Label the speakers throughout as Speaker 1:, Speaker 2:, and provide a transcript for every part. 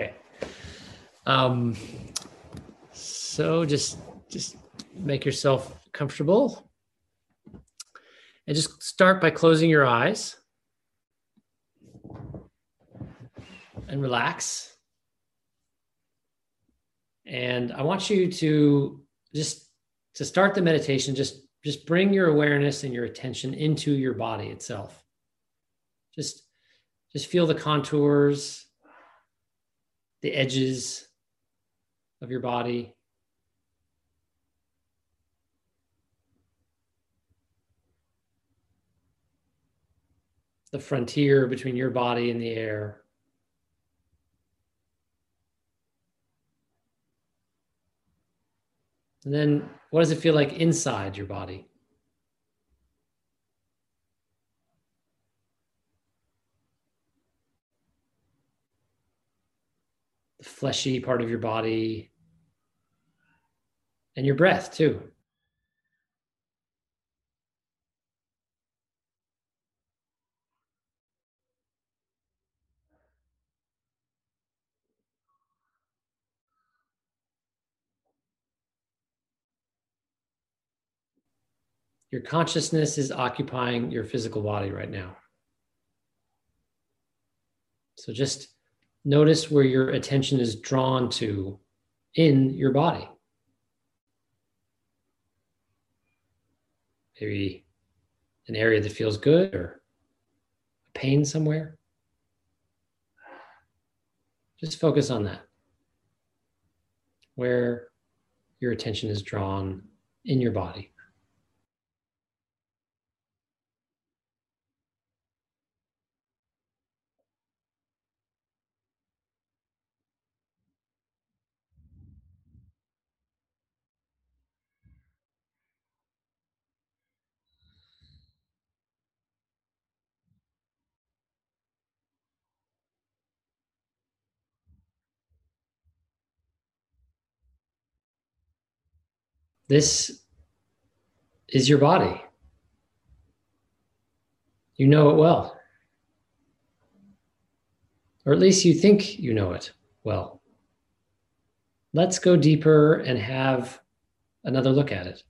Speaker 1: Okay. Um, so just just make yourself comfortable and just start by closing your eyes and relax. And I want you to just to start the meditation just just bring your awareness and your attention into your body itself. Just just feel the contours, the edges of your body. The frontier between your body and the air. And then what does it feel like inside your body? The fleshy part of your body and your breath, too. Your consciousness is occupying your physical body right now. So just notice where your attention is drawn to in your body. Maybe an area that feels good or a pain somewhere. Just focus on that. Where your attention is drawn in your body. This is your body. You know it well. Or at least you think you know it well. Let's go deeper and have another look at it.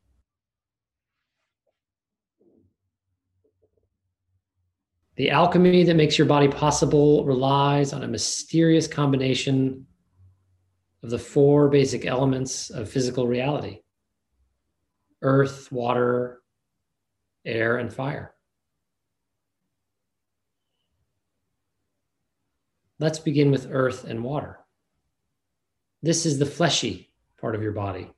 Speaker 1: The alchemy that makes your body possible relies on a mysterious combination of the four basic elements of physical reality earth, water, air, and fire. Let's begin with earth and water. This is the fleshy part of your body.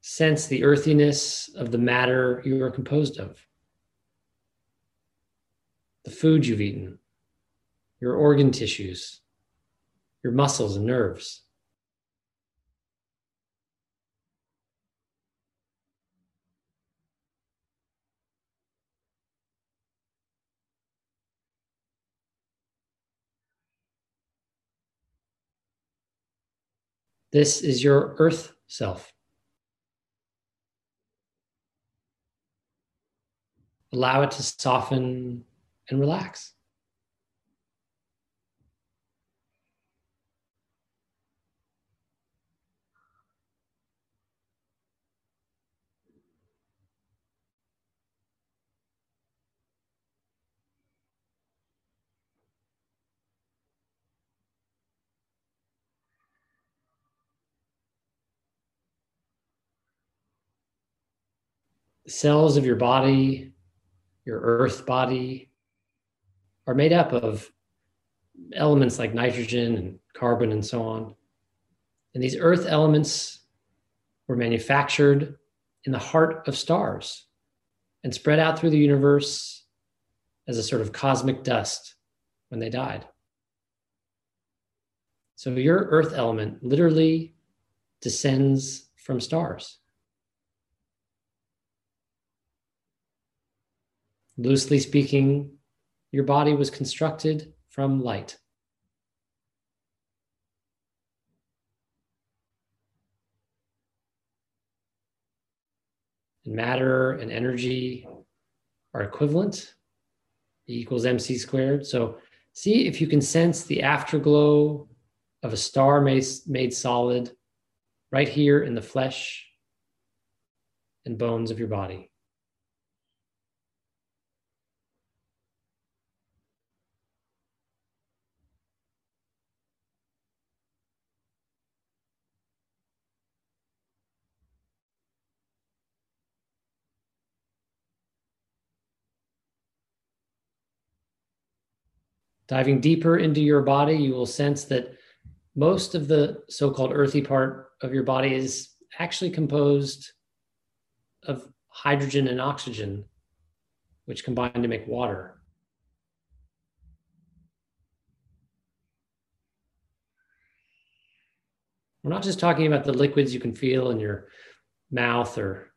Speaker 1: Sense the earthiness of the matter you are composed of, the food you've eaten, your organ tissues, your muscles and nerves. This is your earth self. Allow it to soften and relax. Cells of your body, your earth body, are made up of elements like nitrogen and carbon and so on. And these earth elements were manufactured in the heart of stars and spread out through the universe as a sort of cosmic dust when they died. So your earth element literally descends from stars. Loosely speaking, your body was constructed from light. And matter and energy are equivalent. E equals mc squared. So See if you can sense the afterglow of a star made, made solid right here in the flesh and bones of your body. Diving deeper into your body, you will sense that most of the so called earthy part of your body is actually composed of hydrogen and oxygen, which combine to make water. We're not just talking about the liquids you can feel in your mouth or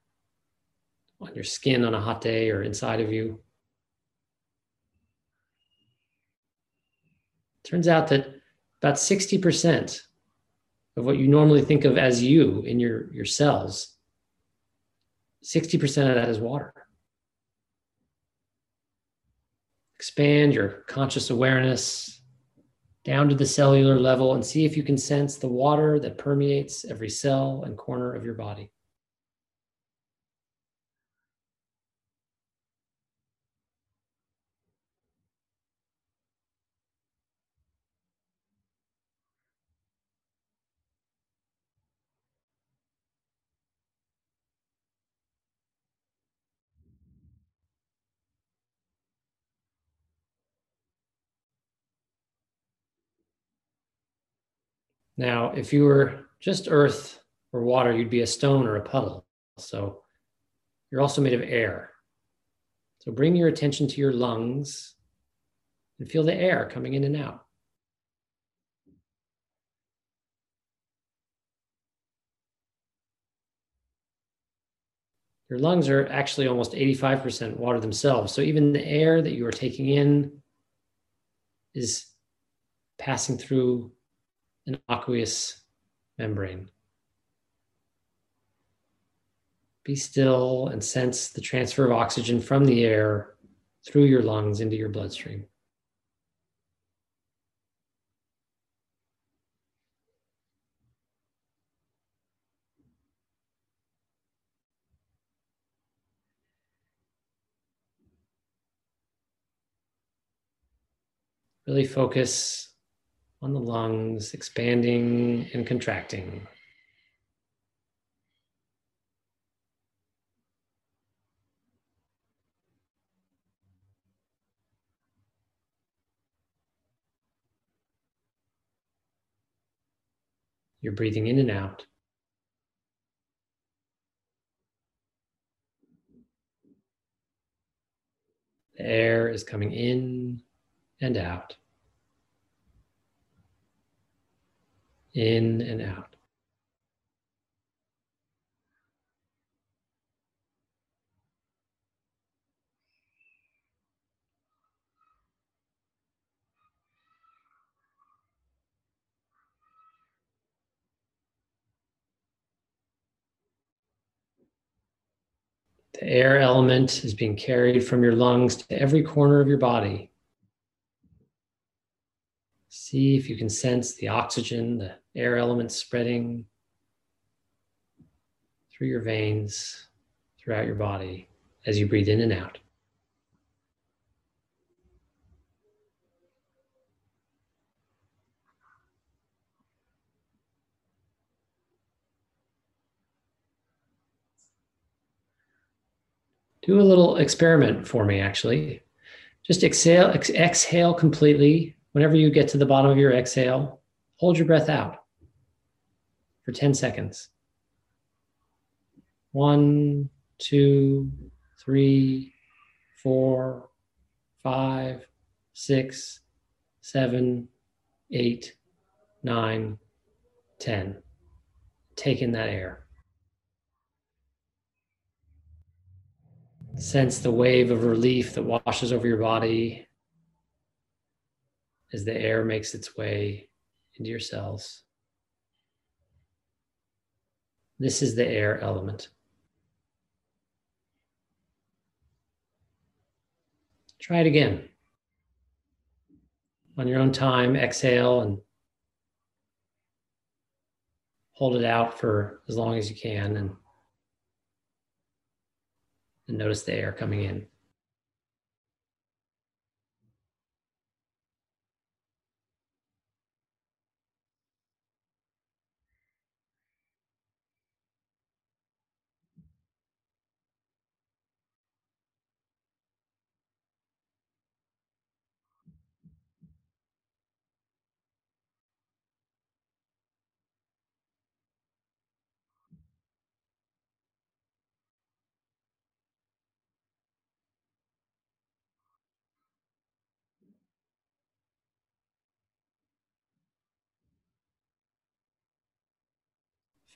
Speaker 1: on your skin on a hot day or inside of you. Turns out that about 60% of what you normally think of as you in your, your cells, 60% of that is water. Expand your conscious awareness down to the cellular level and see if you can sense the water that permeates every cell and corner of your body. Now, if you were just earth or water, you'd be a stone or a puddle. So you're also made of air. So bring your attention to your lungs and feel the air coming in and out. Your lungs are actually almost 85% water themselves. So even the air that you are taking in is passing through an aqueous membrane. Be still and sense the transfer of oxygen from the air through your lungs into your bloodstream. Really focus on the lungs, expanding and contracting. You're breathing in and out. The air is coming in and out. In and out. The air element is being carried from your lungs to every corner of your body. See if you can sense the oxygen, the air elements spreading through your veins, throughout your body as you breathe in and out. Do a little experiment for me, actually. Just exhale, ex- exhale completely Whenever you get to the bottom of your exhale, hold your breath out for 10 seconds. One, two, three, four, five, six, seven, eight, nine, ten. Take in that air. Sense the wave of relief that washes over your body as the air makes its way into your cells. This is the air element. Try it again. On your own time, exhale and hold it out for as long as you can and, and notice the air coming in.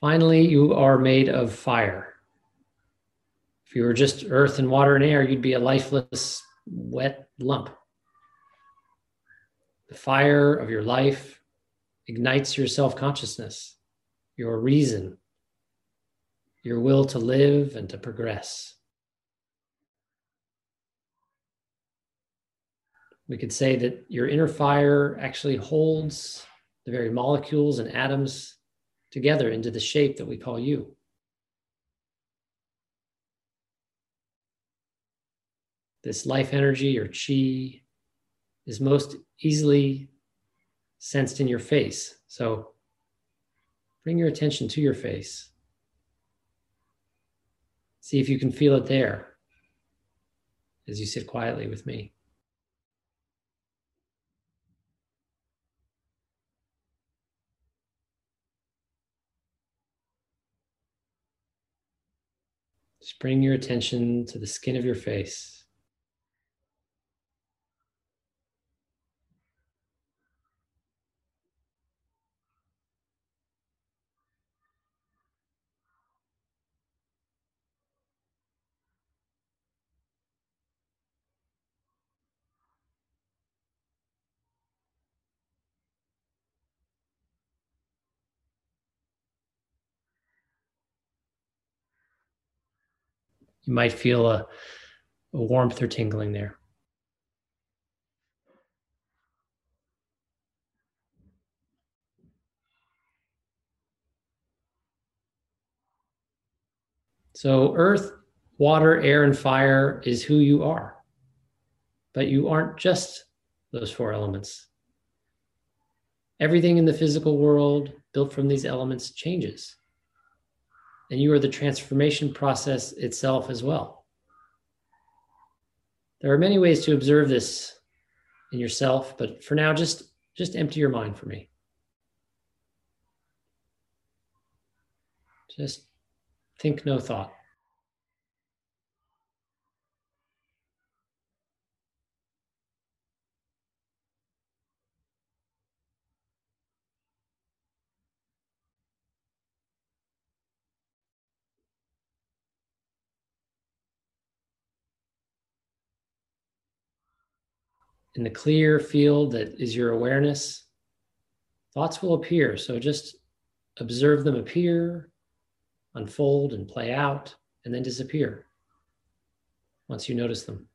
Speaker 1: Finally, you are made of fire. If you were just earth and water and air, you'd be a lifeless, wet lump. The fire of your life ignites your self consciousness, your reason, your will to live and to progress. We could say that your inner fire actually holds the very molecules and atoms together into the shape that we call you. This life energy or chi is most easily sensed in your face. So bring your attention to your face. See if you can feel it there as you sit quietly with me. Just bring your attention to the skin of your face. You might feel a, a warmth or tingling there. So, earth, water, air, and fire is who you are. But you aren't just those four elements. Everything in the physical world built from these elements changes and you are the transformation process itself as well. There are many ways to observe this in yourself, but for now, just, just empty your mind for me. Just think no thought. In the clear field that is your awareness, thoughts will appear. So just observe them appear, unfold, and play out, and then disappear once you notice them.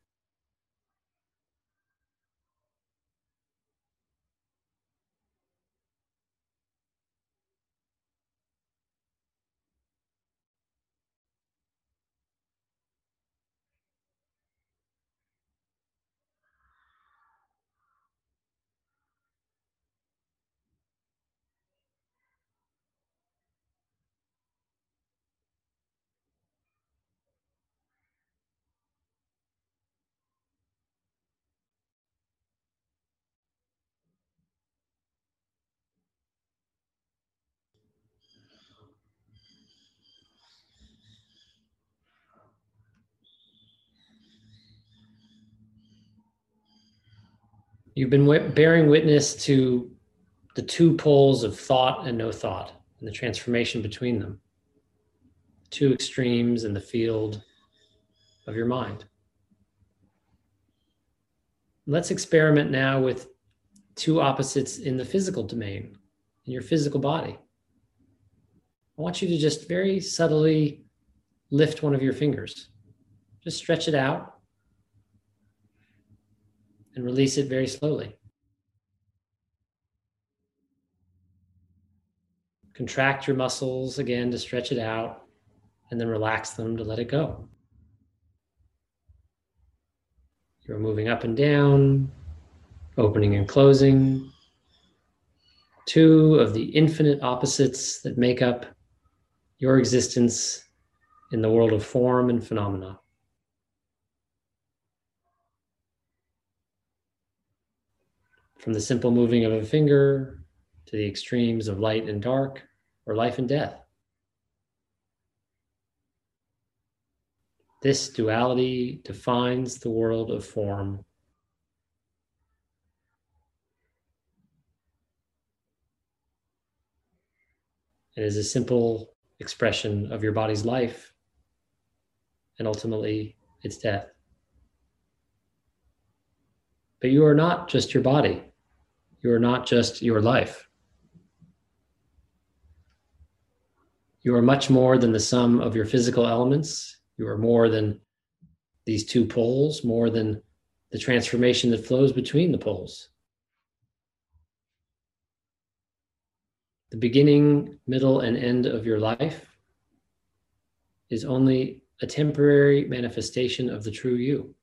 Speaker 1: You've been bearing witness to the two poles of thought and no thought and the transformation between them, two extremes in the field of your mind. Let's experiment now with two opposites in the physical domain, in your physical body. I want you to just very subtly lift one of your fingers. Just stretch it out and release it very slowly. Contract your muscles again to stretch it out and then relax them to let it go. You're moving up and down, opening and closing. Two of the infinite opposites that make up your existence in the world of form and phenomena. From the simple moving of a finger to the extremes of light and dark or life and death. This duality defines the world of form. It is a simple expression of your body's life and ultimately its death. But you are not just your body, you are not just your life. You are much more than the sum of your physical elements. You are more than these two poles, more than the transformation that flows between the poles. The beginning, middle, and end of your life is only a temporary manifestation of the true you.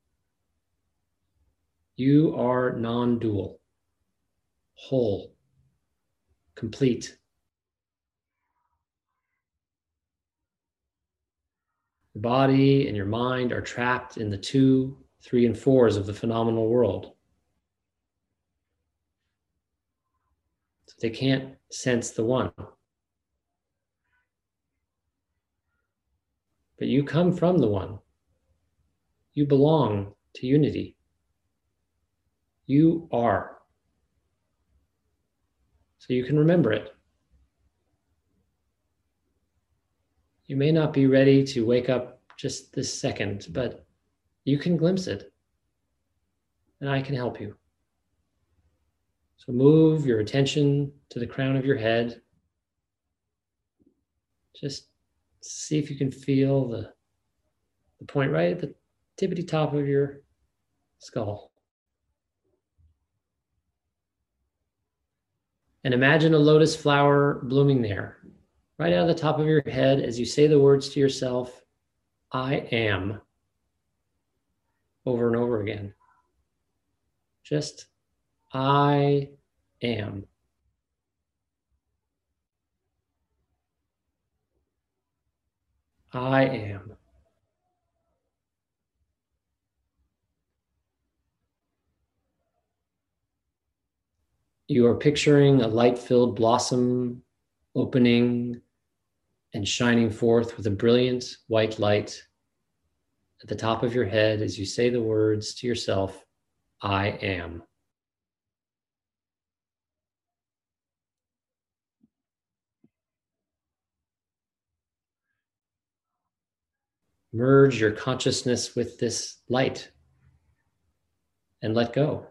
Speaker 1: You are non dual, whole, complete. Your body and your mind are trapped in the two, three, and fours of the phenomenal world. So they can't sense the one. But you come from the one. You belong to unity. You are. So you can remember it. You may not be ready to wake up just this second, but you can glimpse it. And I can help you. So move your attention to the crown of your head. Just see if you can feel the, the point right at the tippity top of your skull. And imagine a lotus flower blooming there right out of the top of your head as you say the words to yourself, I am, over and over again. Just, I am. I am. You are picturing a light filled blossom opening and shining forth with a brilliant white light at the top of your head as you say the words to yourself, I am. Merge your consciousness with this light and let go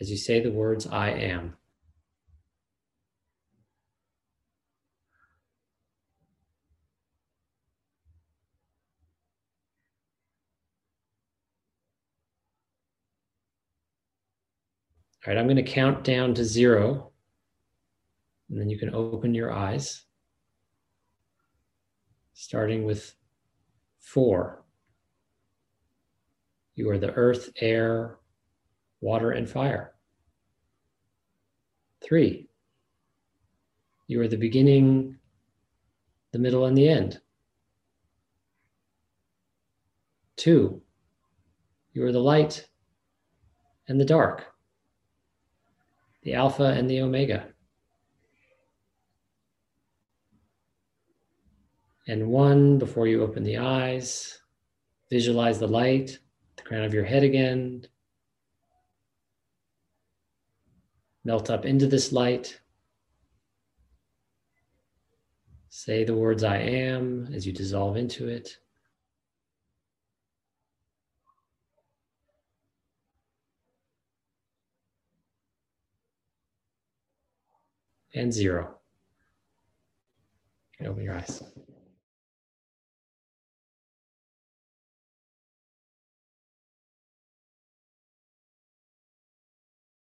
Speaker 1: as you say the words, I am. All right, I'm going to count down to zero, and then you can open your eyes, starting with four. You are the earth, air, water, and fire. Three, you are the beginning, the middle, and the end. Two, you are the light and the dark the Alpha and the Omega. And one, before you open the eyes, visualize the light, the crown of your head again. Melt up into this light. Say the words I am as you dissolve into it. and zero. Can open your eyes.